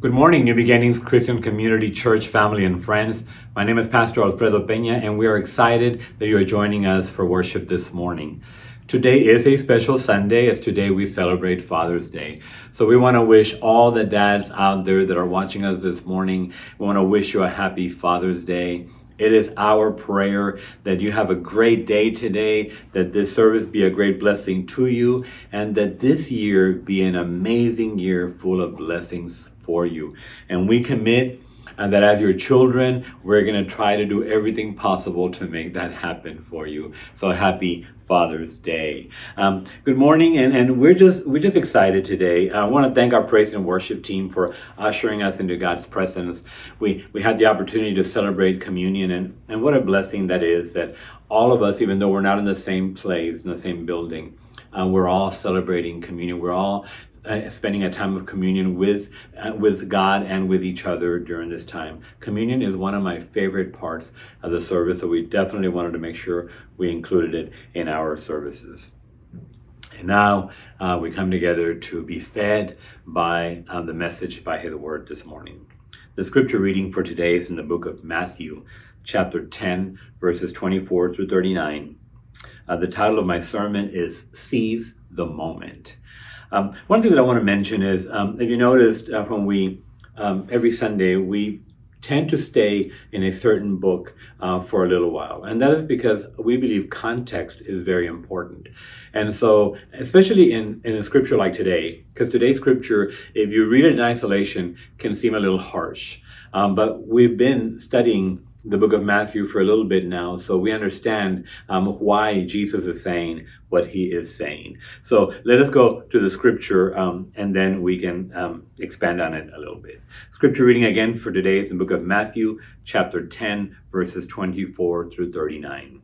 Good morning, New Beginnings Christian Community Church family and friends. My name is Pastor Alfredo Peña, and we are excited that you are joining us for worship this morning. Today is a special Sunday, as today we celebrate Father's Day. So we want to wish all the dads out there that are watching us this morning, we want to wish you a happy Father's Day. It is our prayer that you have a great day today, that this service be a great blessing to you, and that this year be an amazing year full of blessings for you. And we commit and that as your children, we're going to try to do everything possible to make that happen for you. So happy Father's Day. Um, good morning, and, and we're just we're just excited today. I want to thank our praise and worship team for ushering us into God's presence. We we had the opportunity to celebrate communion, and and what a blessing that is that all of us, even though we're not in the same place in the same building. Uh, we're all celebrating communion. We're all uh, spending a time of communion with uh, with God and with each other during this time. Communion is one of my favorite parts of the service, so we definitely wanted to make sure we included it in our services. And now uh, we come together to be fed by uh, the message by His Word this morning. The scripture reading for today is in the book of Matthew, chapter 10, verses 24 through 39. Uh, the title of my sermon is Seize the Moment. Um, one thing that I want to mention is um, if you noticed uh, when we, um, every Sunday, we tend to stay in a certain book uh, for a little while. And that is because we believe context is very important. And so, especially in, in a scripture like today, because today's scripture, if you read it in isolation, can seem a little harsh. Um, but we've been studying the book of Matthew for a little bit now, so we understand um, why Jesus is saying what he is saying. So let us go to the scripture um, and then we can um, expand on it a little bit. Scripture reading again for today is the book of Matthew, chapter 10, verses 24 through 39.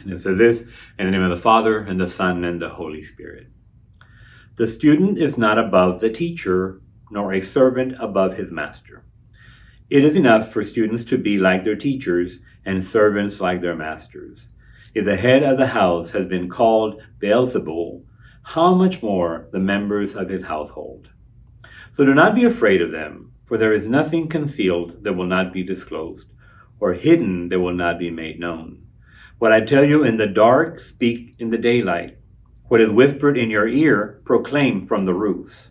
And it says this in the name of the Father, and the Son, and the Holy Spirit. The student is not above the teacher, nor a servant above his master. It is enough for students to be like their teachers and servants like their masters. If the head of the house has been called Beelzebul, how much more the members of his household? So do not be afraid of them, for there is nothing concealed that will not be disclosed, or hidden that will not be made known. What I tell you in the dark, speak in the daylight. What is whispered in your ear, proclaim from the roofs.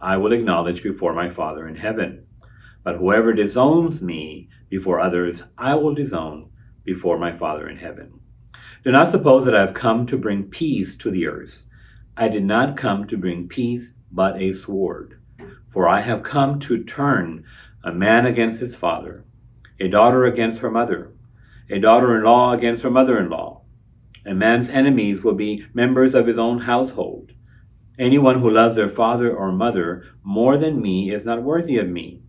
I will acknowledge before my Father in heaven. But whoever disowns me before others, I will disown before my Father in heaven. Do not suppose that I have come to bring peace to the earth. I did not come to bring peace, but a sword. For I have come to turn a man against his father, a daughter against her mother, a daughter in law against her mother in law. A man's enemies will be members of his own household. Anyone who loves their father or mother more than me is not worthy of me.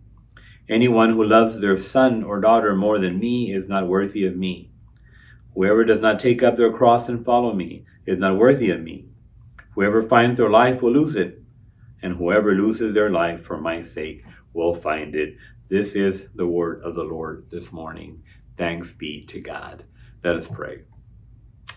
Anyone who loves their son or daughter more than me is not worthy of me. Whoever does not take up their cross and follow me is not worthy of me. Whoever finds their life will lose it, and whoever loses their life for my sake will find it. This is the word of the Lord this morning. Thanks be to God. Let us pray.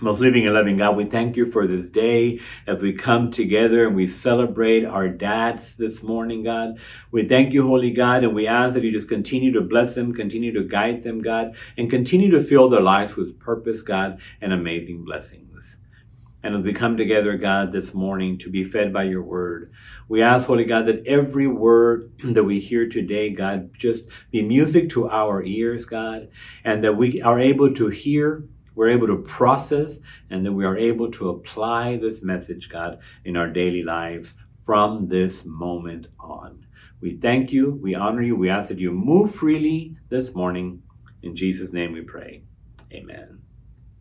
Most living and loving God, we thank you for this day as we come together and we celebrate our dads this morning, God. We thank you, Holy God, and we ask that you just continue to bless them, continue to guide them, God, and continue to fill their lives with purpose, God, and amazing blessings. And as we come together, God, this morning to be fed by your word, we ask, Holy God, that every word that we hear today, God, just be music to our ears, God, and that we are able to hear we're able to process and that we are able to apply this message, God, in our daily lives from this moment on. We thank you, we honor you, we ask that you move freely this morning. In Jesus' name we pray. Amen.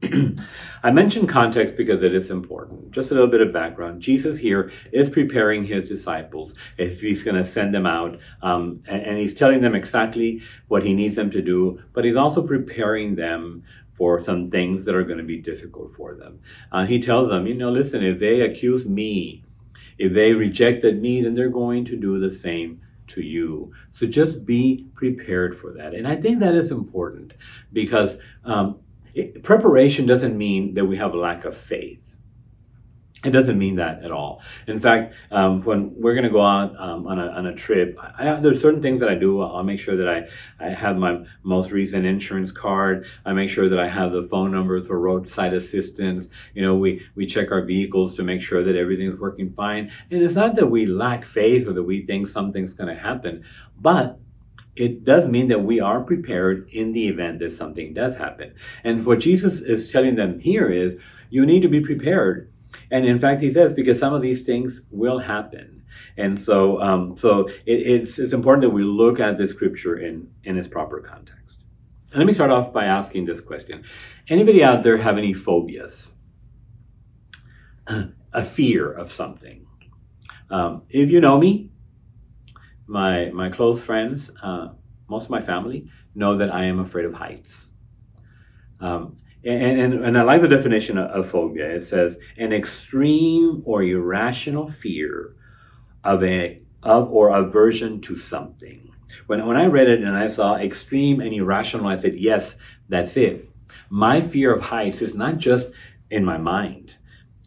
I mention context because it is important. Just a little bit of background. Jesus here is preparing his disciples he's going to send them out, um, and he's telling them exactly what he needs them to do, but he's also preparing them for some things that are going to be difficult for them. Uh, he tells them, you know, listen, if they accuse me, if they rejected me, then they're going to do the same to you. So just be prepared for that. And I think that is important because um, it, preparation doesn't mean that we have a lack of faith. It doesn't mean that at all. In fact, um, when we're going to go out um, on, a, on a trip, I, there's certain things that I do. I'll make sure that I, I have my most recent insurance card. I make sure that I have the phone number for roadside assistance. You know, we, we check our vehicles to make sure that everything's working fine. And it's not that we lack faith or that we think something's going to happen, but it does mean that we are prepared in the event that something does happen. And what Jesus is telling them here is you need to be prepared. And in fact, he says, because some of these things will happen. And so, um, so it, it's, it's important that we look at the scripture in, in its proper context. And let me start off by asking this question Anybody out there have any phobias? A fear of something? Um, if you know me, my my close friends, uh, most of my family know that I am afraid of heights. Um, and, and, and I like the definition of, of phobia. It says an extreme or irrational fear of a of or aversion to something. When when I read it and I saw extreme and irrational, I said, yes, that's it. My fear of heights is not just in my mind.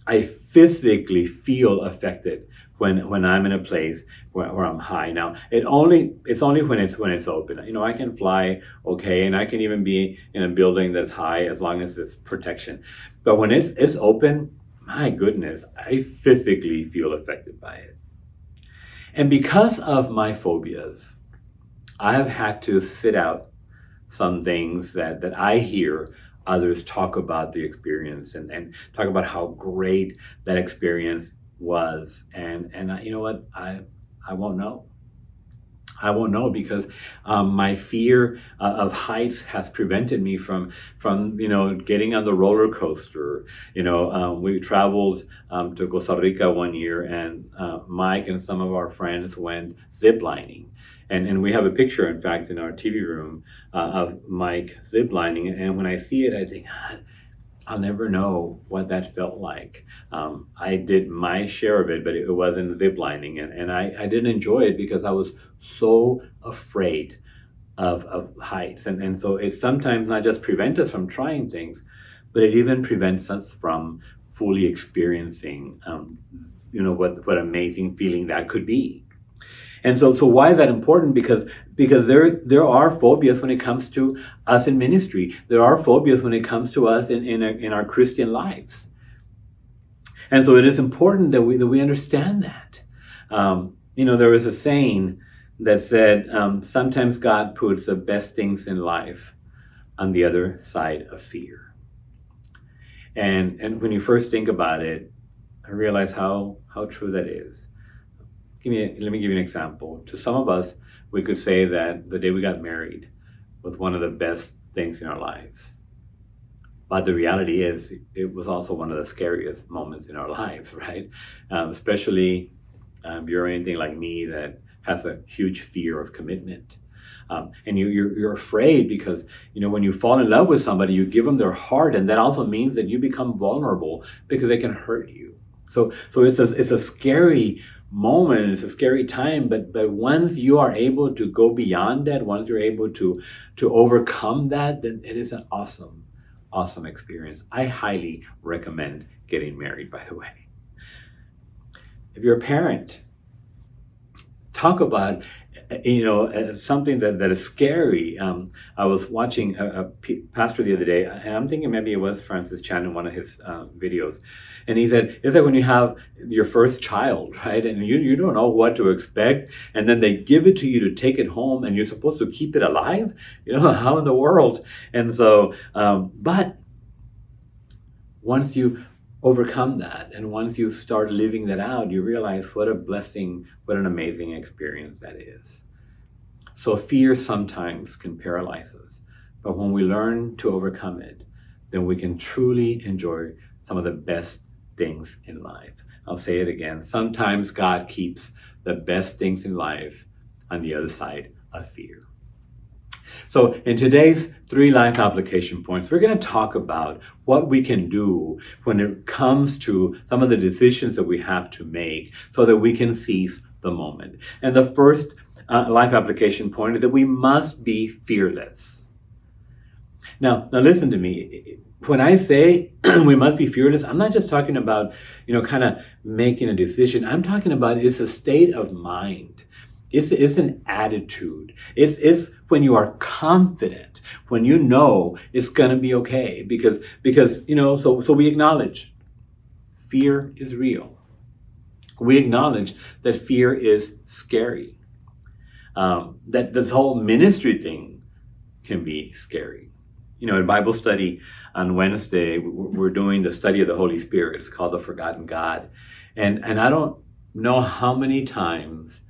I physically feel affected when when I'm in a place where, where, I'm high. Now it only it's only when it's when it's open. You know, I can fly okay, and I can even be in a building that's high as long as it's protection. But when it's it's open, my goodness, I physically feel affected by it. And because of my phobias, I have had to sit out some things that, that I hear others talk about the experience and, and talk about how great that experience was and and I, you know what i i won't know I won't know because um, my fear uh, of heights has prevented me from from you know getting on the roller coaster. You know, um, we traveled um, to Costa Rica one year, and uh, Mike and some of our friends went ziplining, and and we have a picture, in fact, in our TV room uh, of Mike ziplining. And when I see it, I think. I'll never know what that felt like. Um, I did my share of it, but it wasn't ziplining, and, and I, I didn't enjoy it because I was so afraid of, of heights. And, and so it sometimes not just prevents us from trying things, but it even prevents us from fully experiencing, um, you know, what, what amazing feeling that could be. And so, so why is that important? Because because there there are phobias when it comes to us in ministry. There are phobias when it comes to us in in, in our Christian lives. And so it is important that we that we understand that. Um, you know, there was a saying that said, um, "Sometimes God puts the best things in life on the other side of fear." And and when you first think about it, I realize how how true that is give me let me give you an example. To some of us, we could say that the day we got married was one of the best things in our lives. But the reality is, it was also one of the scariest moments in our lives, right? Um, especially um, you're anything like me that has a huge fear of commitment. Um, and you, you're, you're afraid because you know when you fall in love with somebody, you give them their heart, and that also means that you become vulnerable because they can hurt you. So, so it's a, it's a scary moment it's a scary time but but once you are able to go beyond that once you're able to to overcome that then it is an awesome awesome experience. I highly recommend getting married by the way. If you're a parent talk about you know, uh, something that, that is scary. Um, I was watching a, pastor the other day, and I'm thinking maybe it was Francis Chan in one of his uh, videos, and he said, "It's like when you have your first child, right? And you you don't know what to expect, and then they give it to you to take it home, and you're supposed to keep it alive. You know how in the world? And so, um, but once you overcome that. And once you start living that out, you realize what a blessing, what an amazing experience that is. So fear sometimes can paralyze us. But when we learn to overcome it, then we can truly enjoy some of the best things in life. I'll say it again. Sometimes God keeps the best things in life on the other side of fear. So, in today's three life application points, we're going to talk about what we can do when it comes to some of the decisions that we have to make so that we can seize the moment. And the first uh, life application point is that we must be fearless. Now, now listen to me. When I say we must be fearless, I'm not just talking about, you know, kind of making a decision. I'm talking about it's a state of mind. It's, it's an attitude. It's, it's when you are confident, when you know it's going to be okay. Because, because, you know, so, so we acknowledge fear is real. We acknowledge that fear is scary um, that this whole ministry thing can be scary. You know, in Bible study on Wednesday, we're doing the study of the Holy Spirit. It's called the Forgotten God, and and I don't know how many times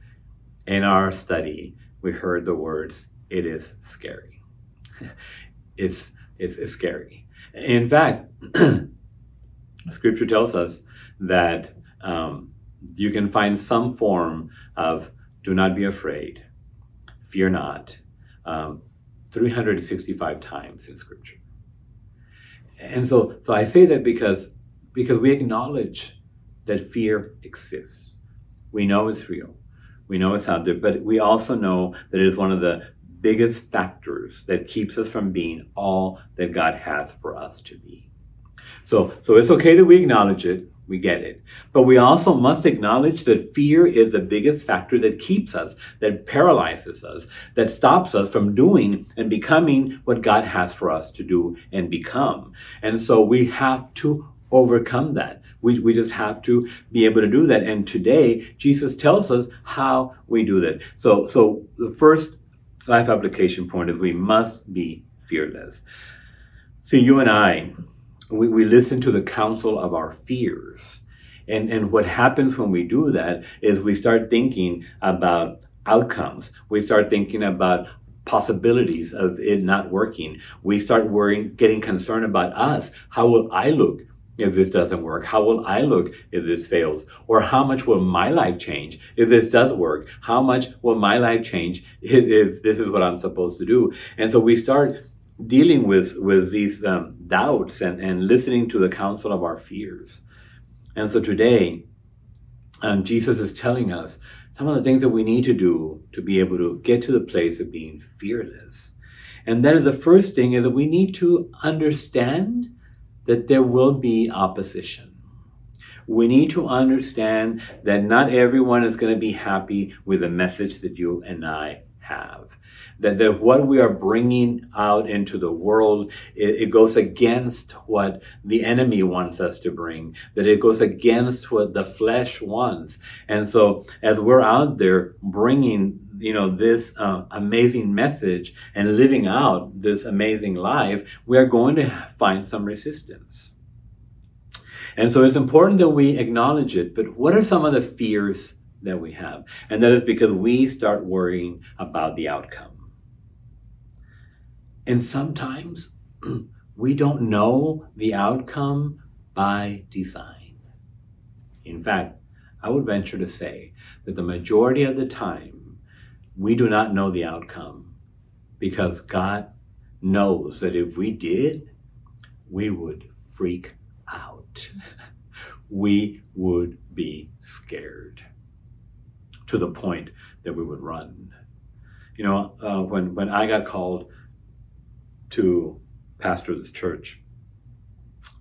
in our study we heard the words "it is scary." it's, it's it's scary. In fact, Scripture tells us that um, you can find some form of "do not be afraid." fear not, um, 365 times in Scripture. And so, so I say that because, because we acknowledge that fear exists. We know it's real. We know it's out there, but we also know that it is one of the biggest factors that keeps us from being all that God has for us to be. So, so it's okay that we acknowledge it. We get it. But we also must acknowledge that fear is the biggest factor that keeps us, that paralyzes us, that stops us from doing and becoming what God has for us to do and become. And so we have to overcome that. We, we just have to be able to do that. And today, Jesus tells us how we do that. So, so the first life application point is we must be fearless. See, you and I, we, we listen to the counsel of our fears. And, and what happens when we do that is we start thinking about outcomes. We start thinking about possibilities of it not working. We start worrying, getting concerned about us. How will I look if this doesn't work? How will I look if this fails? Or how much will my life change if this does work? How much will my life change if, if this is what I'm supposed to do? And so we start dealing with with these um, doubts and, and listening to the counsel of our fears. And so today, um, Jesus is telling us some of the things that we need to do to be able to get to the place of being fearless. And that is the first thing is that we need to understand that there will be opposition. We need to understand that not everyone is going to be happy with the message that you and I have that, that what we are bringing out into the world, it, it goes against what the enemy wants us to bring, that it goes against what the flesh wants. And so as we're out there bringing you know this uh, amazing message and living out this amazing life we are going to find some resistance. And so it's important that we acknowledge it but what are some of the fears that we have? And that is because we start worrying about the outcome. And sometimes we don't know the outcome by design. In fact, I would venture to say that the majority of the time, we do not know the outcome because God knows that if we did, we would freak out. we would be scared to the point that we would run. You know, uh, when, when I got called to pastor this church.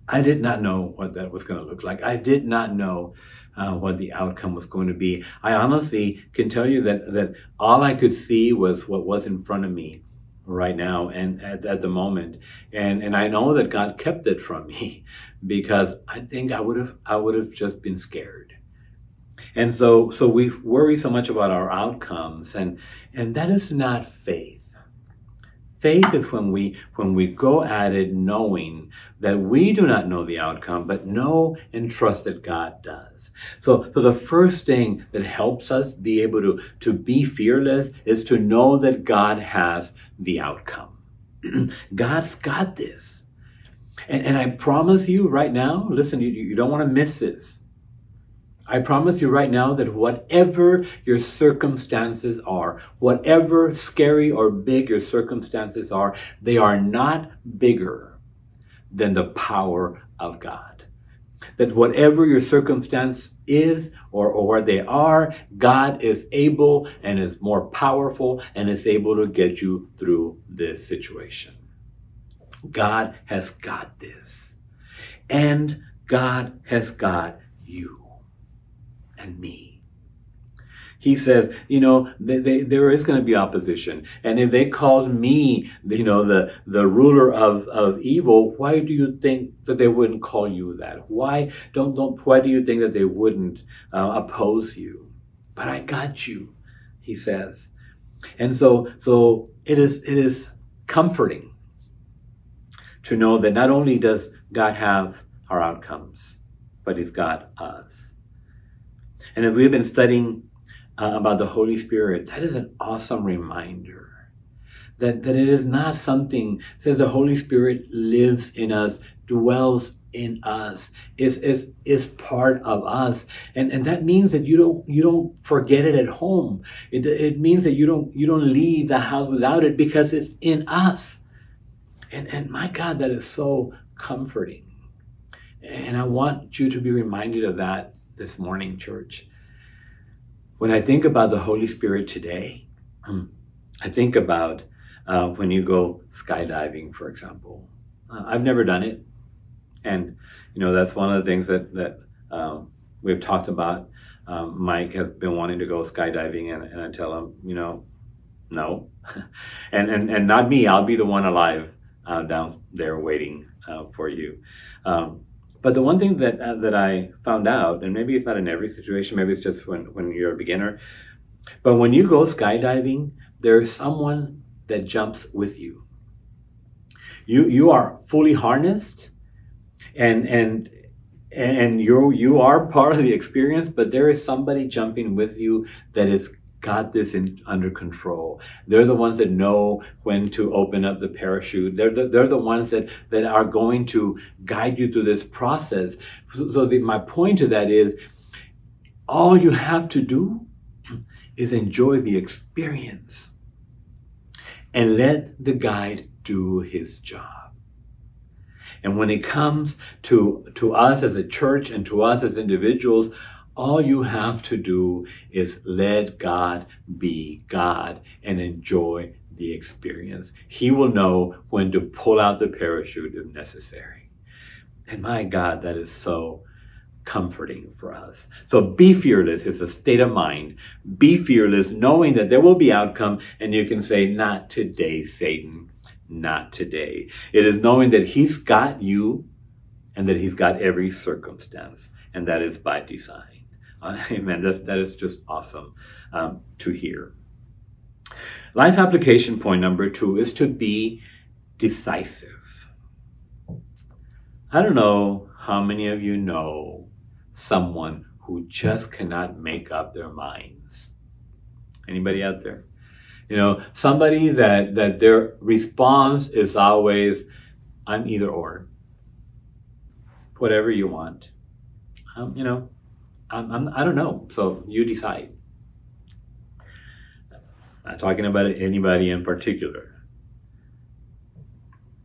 I did not know what that was going to look like. I did not know uh, what the outcome was going to be. I honestly can tell you that that all I could see was what was in front of me right now and at, at the moment, and and I know that God kept it from me because I think I would have I would have just been scared. And so so we worry so much about our outcomes, and and that is not faith Faith is when we when we go at it knowing that we do not know the outcome, but know and trust that God does. So, so the first thing that helps us be able to, to be fearless is to know that God has the outcome. God's got this. And, and I promise you right now, listen, you, you don't want to miss this. I promise you right now that whatever your circumstances are, whatever scary or big your circumstances are, they are not bigger than the power of God. That whatever your circumstance is or, or where they are, God is able and is more powerful and is able to get you through this situation. God has got this. And God has got you and me. He says, you know, they, they, there is going to be opposition. And if they called me, you know, the, the ruler of, of evil, why do you think that they wouldn't call you that? Why don't, don't, why do you think that they wouldn't uh, oppose you? But I got you, he says. And so, so it is, it is comforting to know that not only does God have our outcomes, but He's got us. And as we've been studying uh, about the Holy Spirit, that is an awesome reminder that, that it is not something, says the Holy Spirit lives in us, dwells in us, is, is, is part of us. And, and that means that you don't, you don't forget it at home. It, it means that you don't, you don't leave the house without it because it's in us. And, and my God, that is so comforting. And I want you to be reminded of that this morning, church. When I think about the Holy Spirit today, I think about uh, when you go skydiving, for example. Uh, I've never done it. And, you know, that's one of the things that, that um, we've talked about. Um, Mike has been wanting to go skydiving, and, and I tell him, you know, no. and, and, and not me, I'll be the one alive uh, down there waiting uh, for you. Um, but the one thing that uh, that I found out, and maybe it's not in every situation, maybe it's just when, when you're a beginner, but when you go skydiving, there is someone that jumps with you. You you are fully harnessed, and and and you you are part of the experience, but there is somebody jumping with you that is got this in, under control. They're the ones that know when to open up the parachute. They're the, they're the ones that, that are going to guide you through this process. So, the, my point to that is all you have to do is enjoy the experience and let the guide do his job. And when it comes to, to us as a church and to us as individuals, all you have to do is let God be God and enjoy the experience. He will know when to pull out the parachute if necessary. And my God, that is so comforting for us. So be fearless is a state of mind. Be fearless, knowing that there will be outcome, and you can say, Not today, Satan. Not today. It is knowing that He's got you and that He's got every circumstance, and that is by design. Uh, amen. That's, that is just awesome um, to hear. Life application point number two is to be decisive. I don't know how many of you know someone who just cannot make up their minds. Anybody out there? You know, somebody that that their response is always, "I'm either or." Whatever you want. Um, you know, I'm, I'm, I don't know. So you decide. Not talking about anybody in particular.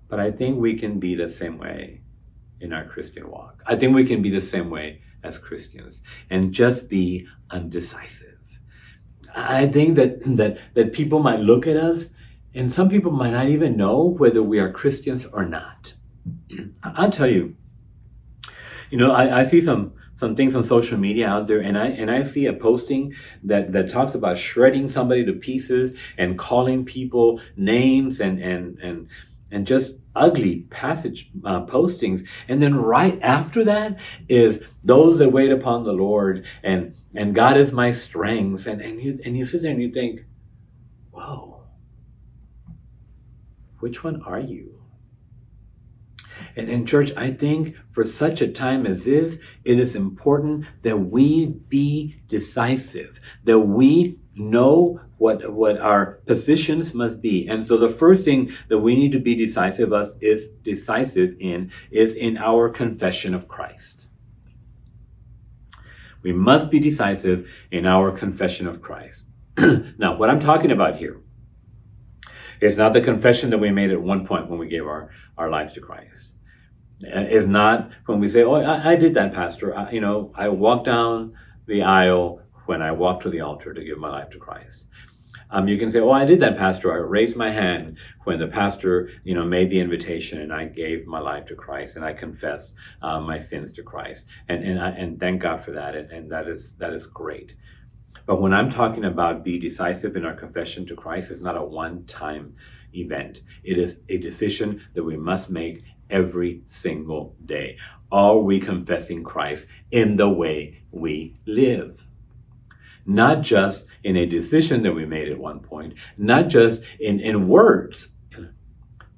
But I think we can be the same way in our Christian walk. I think we can be the same way as Christians and just be undecisive. I think that, that, that people might look at us and some people might not even know whether we are Christians or not. I'll tell you, you know, I, I see some some things on social media out there and I and I see a posting that that talks about shredding somebody to pieces and calling people names and and and and just ugly passage uh, postings. And then right after that is those that wait upon the lord and and god is my strength. And and you and you sit there and you think whoa which one are you and in church, I think for such a time as this, it is important that we be decisive, that we know what what our positions must be. And so the first thing that we need to be decisive us is decisive in is in our confession of Christ. We must be decisive in our confession of Christ. now, what I'm talking about here is not the confession that we made at one point when we gave our, our lives to Christ. It's not when we say, "Oh, I, I did that, Pastor." I, you know, I walked down the aisle when I walked to the altar to give my life to Christ. Um, you can say, "Oh, I did that, Pastor. I raised my hand when the pastor, you know, made the invitation, and I gave my life to Christ, and I confess uh, my sins to Christ, and and I, and thank God for that, and, and that is that is great." But when I'm talking about be decisive in our confession to Christ, it's not a one-time event. It is a decision that we must make every single day. Are we confessing Christ in the way we live? Not just in a decision that we made at one point, not just in, in words,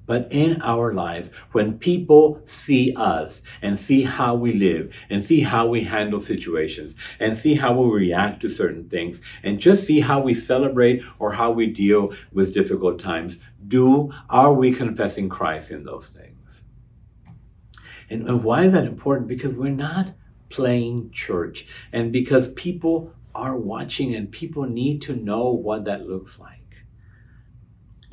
but in our lives, when people see us and see how we live and see how we handle situations and see how we react to certain things and just see how we celebrate or how we deal with difficult times, do, are we confessing Christ in those things? And, and why is that important? Because we're not playing church and because people are watching and people need to know what that looks like.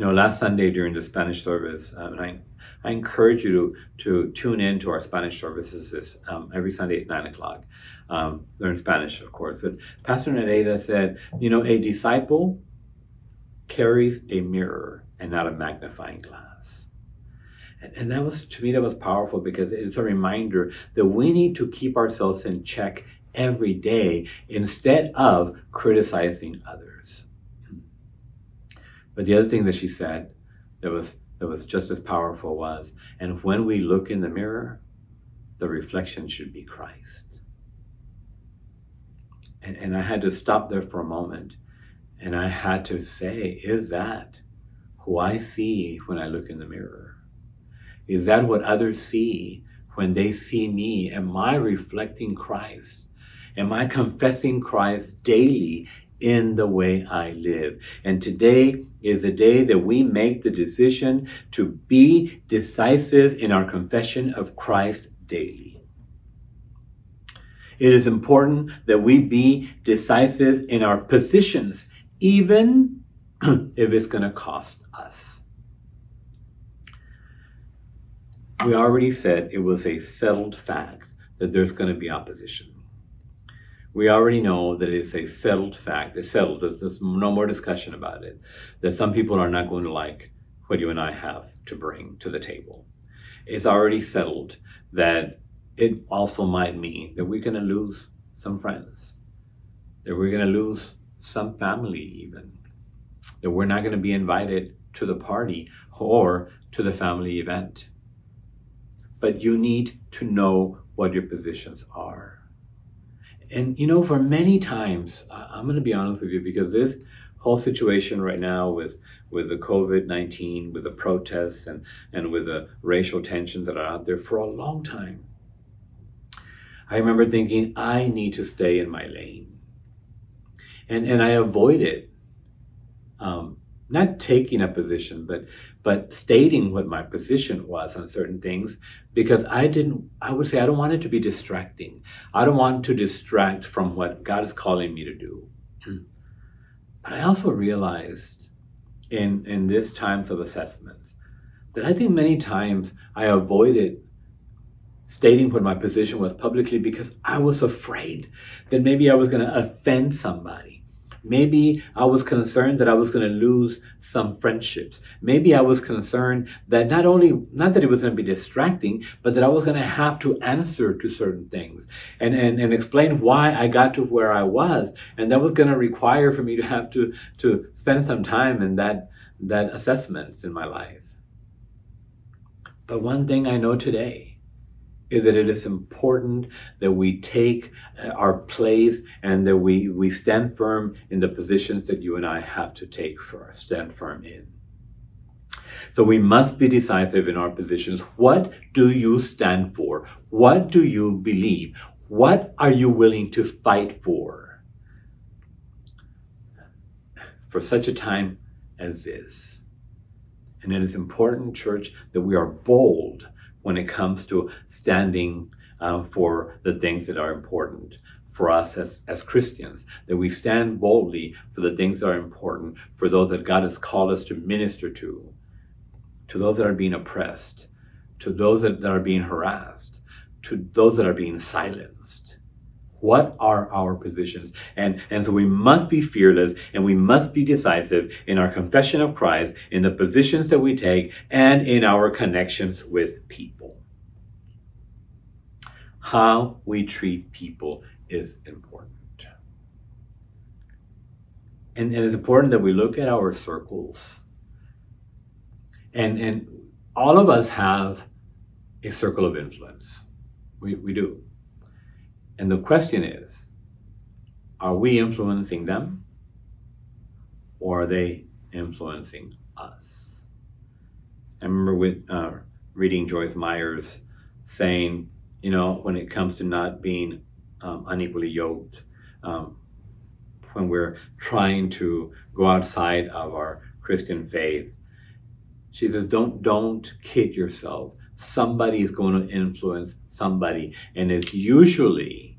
You know, last Sunday during the Spanish service, um, and I, I encourage you to, to tune in to our Spanish services this, um, every Sunday at 9 o'clock. Um, they're Spanish, of course. But Pastor Nereda said, you know, a disciple carries a mirror and not a magnifying glass. And, and that was, to me, that was powerful because it's a reminder that we need to keep ourselves in check every day instead of criticizing others. But the other thing that she said that was that was just as powerful was, and when we look in the mirror, the reflection should be Christ. And, and I had to stop there for a moment and I had to say, is that who I see when I look in the mirror? Is that what others see when they see me? Am I reflecting Christ? Am I confessing Christ daily in the way I live? And today is the day that we make the decision to be decisive in our confession of Christ daily. It is important that we be decisive in our positions, even if it's going to cost us. We already said it was a settled fact that there's going to be opposition we already know that it's a settled fact. It's settled. There's, there's, no more discussion about it. That some people are not going to like what you and I have to bring to the table. It's already settled that it also might mean that we're going to lose some friends, that we're going to lose some family, even, that we're not going to be invited to the party or to the family event. But you need to know what your positions are and you know, for many times, I'm going to be honest with you because this whole situation right now with with the COVID nineteen, with the protests, and and with the racial tensions that are out there for a long time, I remember thinking I need to stay in my lane, and and I avoided um, not taking a position, but but stating what my position was on certain things because I didn't I would say I don't want it to be distracting. I don't want to distract from what God is calling me to do. Hmm. But I also realized in in this times of assessments that I think many times I avoided stating what my position was publicly because I was afraid that maybe I was going to offend somebody Maybe I was concerned that I was going to lose some friendships. Maybe I was concerned that not only, not that it was going to be distracting, but that I was going to have to answer to certain things and, and, and explain why I got to where I was. And that was going to require for me to have to, to spend some time in that, that assessments in my life. But one thing I know today is that it is important that we take uh, our place and that we, we stand firm in the positions that you and I have to take for stand firm in. So we must be decisive in our positions. What do you stand for? What do you believe? What are you willing to fight for? for such a time as this. And it is important, church, that we are bold when it comes to standing uh, for the things that are important for us as, as Christians, that we stand boldly for the things that are important for those that God has called us to minister to, to those that are being oppressed, to those that, that are being harassed, to those that are being silenced. What are our positions? And, and so we must be fearless and we must be decisive in our confession of Christ, in the positions that we take, and in our connections with people. How we treat people is important. And, and it's important that we look at our circles. And, and all of us have a circle of influence. We, we do. And the question is are we influencing them? Or are they influencing us? I remember with, uh, reading Joyce Myers saying, you know, when it comes to not being um, unequally yoked, um, when we're trying to go outside of our Christian faith, she says, don't don't kid yourself. Somebody is going to influence somebody, and it's usually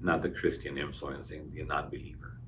not the Christian influencing the non-believer.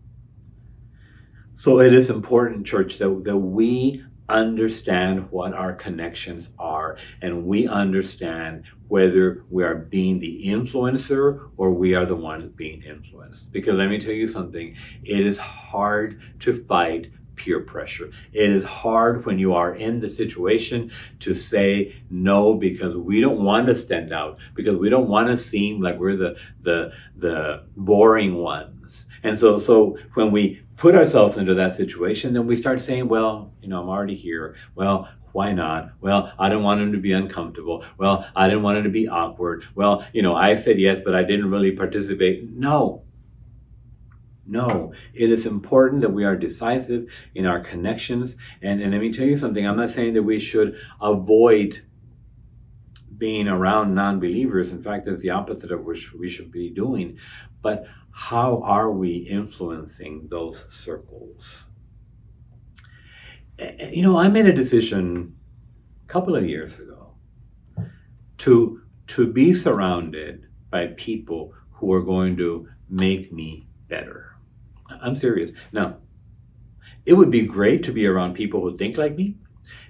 So it is important, church, that, that we understand what our connections are and we understand whether we are being the influencer or we are the ones being influenced. Because let me tell you something, it is hard to fight peer pressure. It is hard when you are in the situation to say no because we don't want to stand out because we don't want to seem like we're the the the boring ones. And so so when we put ourselves into that situation, then we start saying, well, you know, I'm already here. Well, why not? Well, I didn't want him to be uncomfortable. Well, I didn't want him to be awkward. Well, you know, I said yes, but I didn't really participate. No. No, it is important that we are decisive in our connections. And, and let me tell you something I'm not saying that we should avoid being around non believers. In fact, it's the opposite of what we should be doing. But how are we influencing those circles? You know, I made a decision a couple of years ago to, to be surrounded by people who are going to make me better. I'm serious. Now, it would be great to be around people who think like me.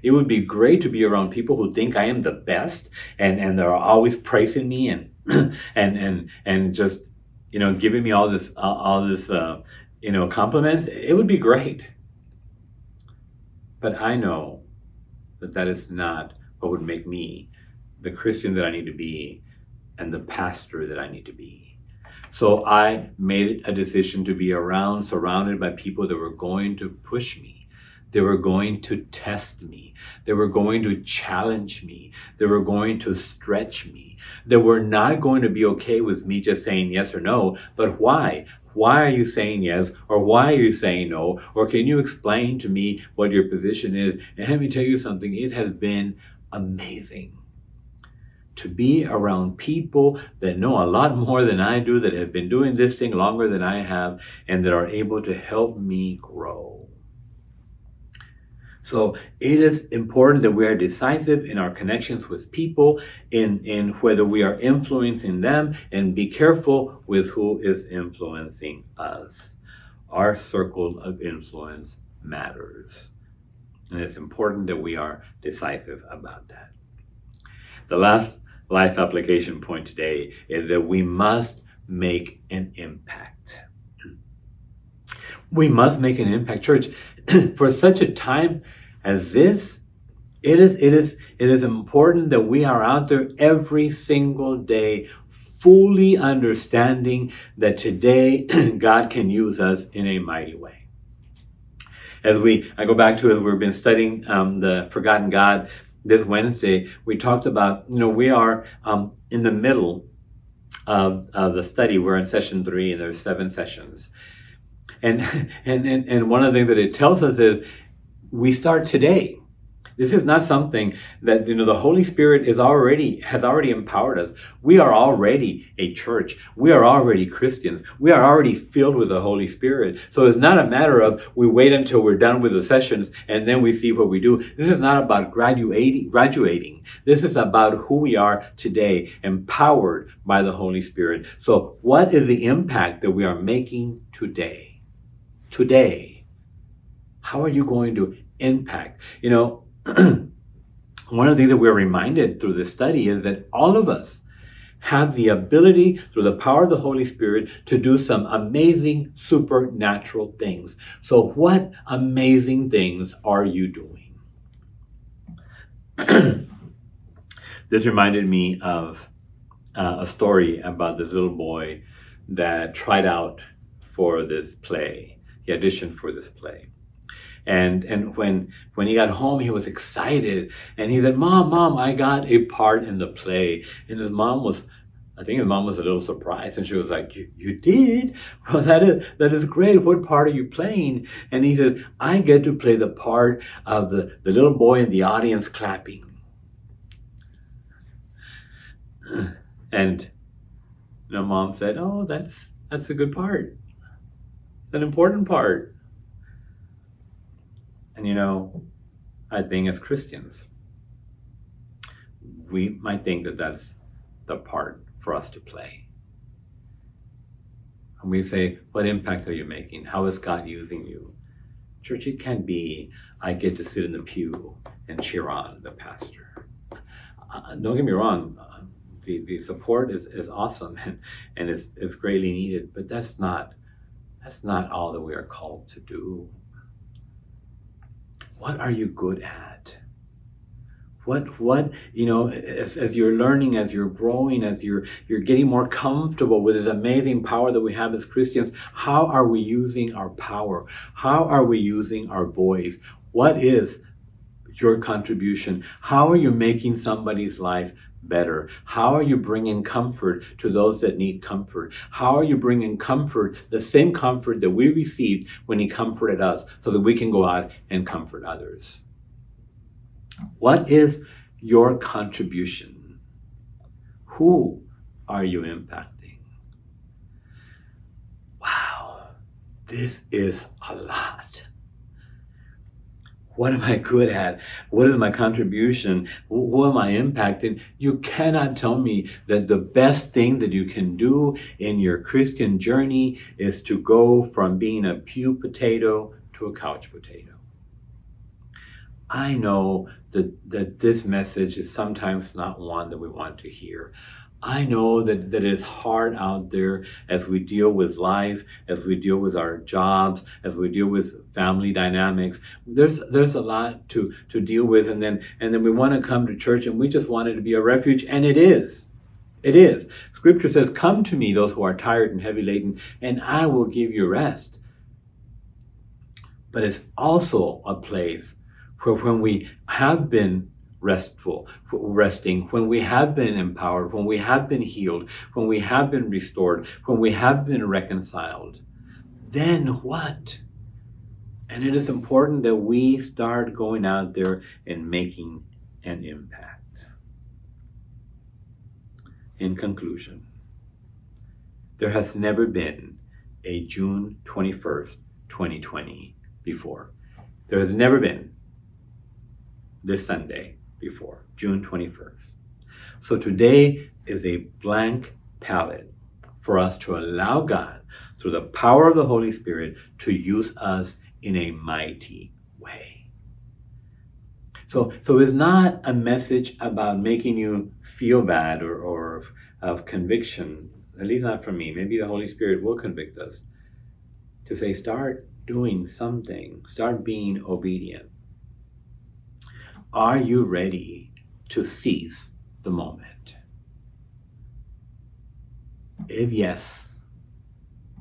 It would be great to be around people who think I am the best and, and they're always praising me and and and and just you know, giving me all this, uh, all this, uh, you know, compliments, it would be great. But I know that that is not what would make me the Christian that I need to be and the pastor that I need to be. So I made a decision to be around, surrounded by people that were going to push me they were going to test me. They were going to challenge me. They were going to stretch me. They were not going to be okay with me just saying yes or no, but why? Why are you saying yes? Or why are you saying no? Or can you explain to me what your position is? And let me tell you something, it has been amazing to be around people that know a lot more than I do, that have been doing this thing longer than I have, and that are able to help me grow. So it is important that we are decisive in our connections with people, in, in whether we are influencing them, and be careful with who is influencing us. Our circle of influence matters. And it's important that we are decisive about that. The last life application point today is that we must make an impact. We must make an impact. Church, for such a time as this, it is, it is, it is important that we are out there every single day, fully understanding that today God can use us in a mighty way. As we, I go back to as we've been studying um, the Forgotten God this Wednesday, we talked about, you know, we are um, in the middle of, of the study. We're in session three, and there's seven sessions. And, and, and, and one of the things that it tells us is we start today. This is not something that you know the Holy Spirit is already has already empowered us. We are already a church. We are already Christians. We are already filled with the Holy Spirit. So it's not a matter of we wait until we're done with the sessions and then we see what we do. This is not about graduating graduating. This is about who we are today, empowered by the Holy Spirit. So what is the impact that we are making today? Today. How are you going to impact? You know, one of the things that we're reminded through this study is that all of us have the ability through the power of the Holy Spirit to do some amazing supernatural things. So, what amazing things are you doing? this reminded me of uh, a story about this little boy that tried out for this play. He auditioned for this play and and when when he got home he was excited and he said mom mom i got a part in the play and his mom was I think his mom was a little surprised, and she was like, "You, you did? Well, that is that is great. What part are you playing?" And he says, "I get to play the part of the the little boy in the audience clapping." And the mom said, "Oh, that's that's a good part. It's an important part." And you know, I think as Christians, we might think that that's the part for us to play. And we say, What impact are you making? How is God using you? Church, it can't be, I get to sit in the pew and cheer on the pastor. Uh, don't get me wrong, uh, the, the support is, is awesome and, and is, is greatly needed, but that's not, that's not all that we are called to do. What are you good at? What what you know as, as you're learning, as you're growing, as you're you're getting more comfortable with this amazing power that we have as Christians, how are we using our power? How are we using our voice? What is your contribution? How are you making somebody's life better? How are you bringing comfort to those that need comfort? How are you bringing comfort, the same comfort that we received when He comforted us, so that we can go out and comfort others? What is your contribution? Who are you impacting? Wow, this is a lot. What am I good at? What is my contribution? Who am I impacting? You cannot tell me that the best thing that you can do in your Christian journey is to go from being a pew potato to a couch potato. I know that, that this message is sometimes not one that we want to hear. I know that, that it's hard out there as we deal with life, as we deal with our jobs, as we deal with family dynamics. There's there's a lot to, to deal with and then and then we want to come to church and we just want it to be a refuge, and it is. It is. Scripture says, Come to me, those who are tired and heavy laden, and I will give you rest. But it's also a place where when we have been restful, resting, when we have been empowered, when we have been healed, when we have been restored, when we have been reconciled, then what? And it is important that we start going out there and making an impact. In conclusion, there has never been a June 21st, 2020 before. There has never been this Sunday before, June 21st. So today is a blank palette for us to allow God, through the power of the Holy Spirit, to use us in a mighty way. So, so it's not a message about making you feel bad or, or of, of conviction, at least not for me. Maybe the Holy Spirit will convict us to say, start doing something, start being obedient. Are you ready to seize the moment? If yes,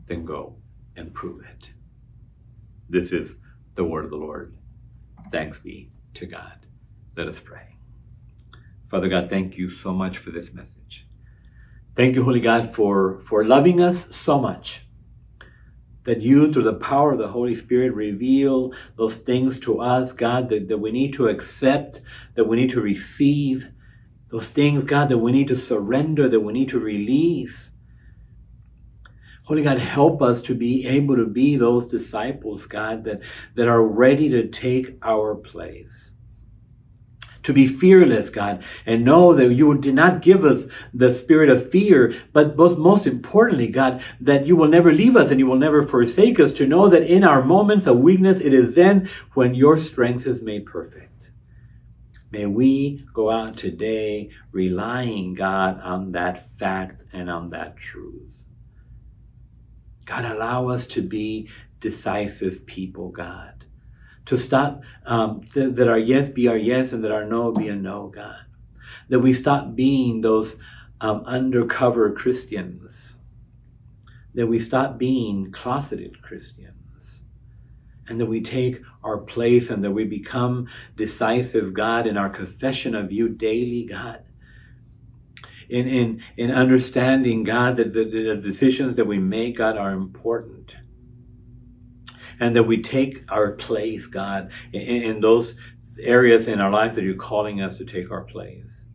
then go and prove it. This is the word of the Lord. Thanks be to God. Let us pray. Father God, thank you so much for this message. Thank you, Holy God, for, for loving us so much that you, through the power of the Holy Spirit, reveal those things to us, God, that, that we need to accept, that we need to receive, those things, God, that we need to surrender, that we need to release. Holy God, help us to be able to be those disciples, God, that, that are ready to take our place to be fearless, God, and know that you did not give us the spirit of fear, but both, most importantly, God, that you will never leave us and you will never forsake us, to know that in our moments of weakness, it is then when your strength is made perfect. May we go out today relying, God, on that fact and on that truth. God, allow us to be decisive people, God to stop um, th- that our yes be our yes and that our no be a no, God. That we stop being those um, undercover Christians. That we stop being closeted Christians. And that we take our place and that we become decisive, God, in our confession of you daily, God. In, in, in understanding, God, that the, the decisions that we make, God, are important and that we take our place, God, in, in those areas in our life that you're calling us to take our place.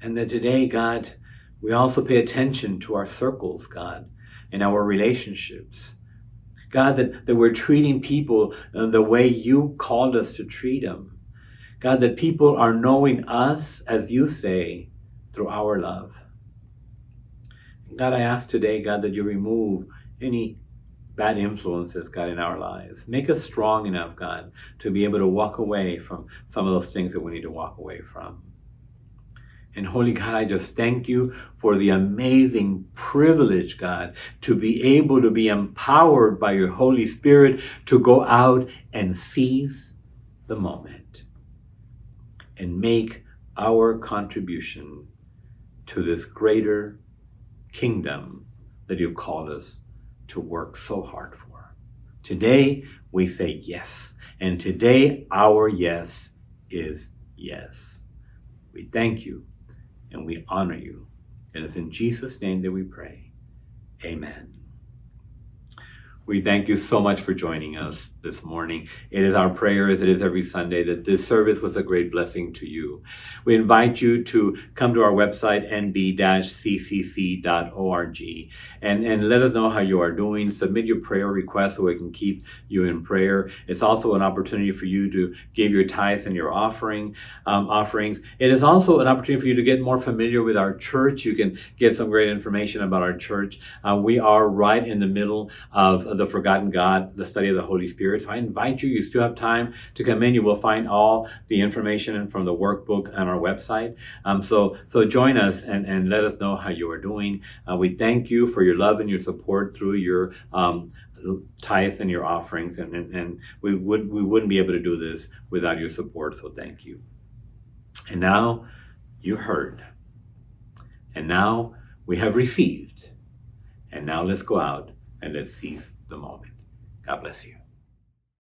And that today, God, we also pay attention to our circles, God, and our relationships. God, that, that we're treating people uh, the way you called us to treat them. God, that people are knowing us, as you say, through our love. God, I ask today, God, that you remove any bad influences, God, in our lives. Make us strong enough, God, to be able to walk away from some of those things that we need to walk away from. And Holy God, I just thank you for the amazing privilege, God, to be able to be empowered by your Holy Spirit to go out and seize the moment and make our contribution to this greater kingdom that you've called us to work so hard for. Today, we say yes. And today, our yes is yes. We thank you and we honor you. And it's in Jesus' name that we pray. Amen. We thank you so much for joining us this morning. It is our prayer, as it is every Sunday, that this service was a great blessing to you. We invite you to come to our website, nb-ccc.org, and, and let us know how you are doing. Submit your prayer requests so we can keep you in prayer. It's also an opportunity for you to give your tithes and your offering um, offerings. It is also an opportunity for you to get more familiar with our church. You can get some great information about our church. Uh, we are right in the middle of the Forgotten God, the study of the Holy Spirit. So I invite you, you still have time to come in. You will find all the information from the workbook on our website. Um, so, so join us and, and let us know how you are doing. Uh, we thank you for your love and your support through your um, tithe and your offerings. And, and, and we, would, we wouldn't be able to do this without your support. So thank you. And now you heard. And now we have received. And now let's go out and let's seize the moment. God bless you.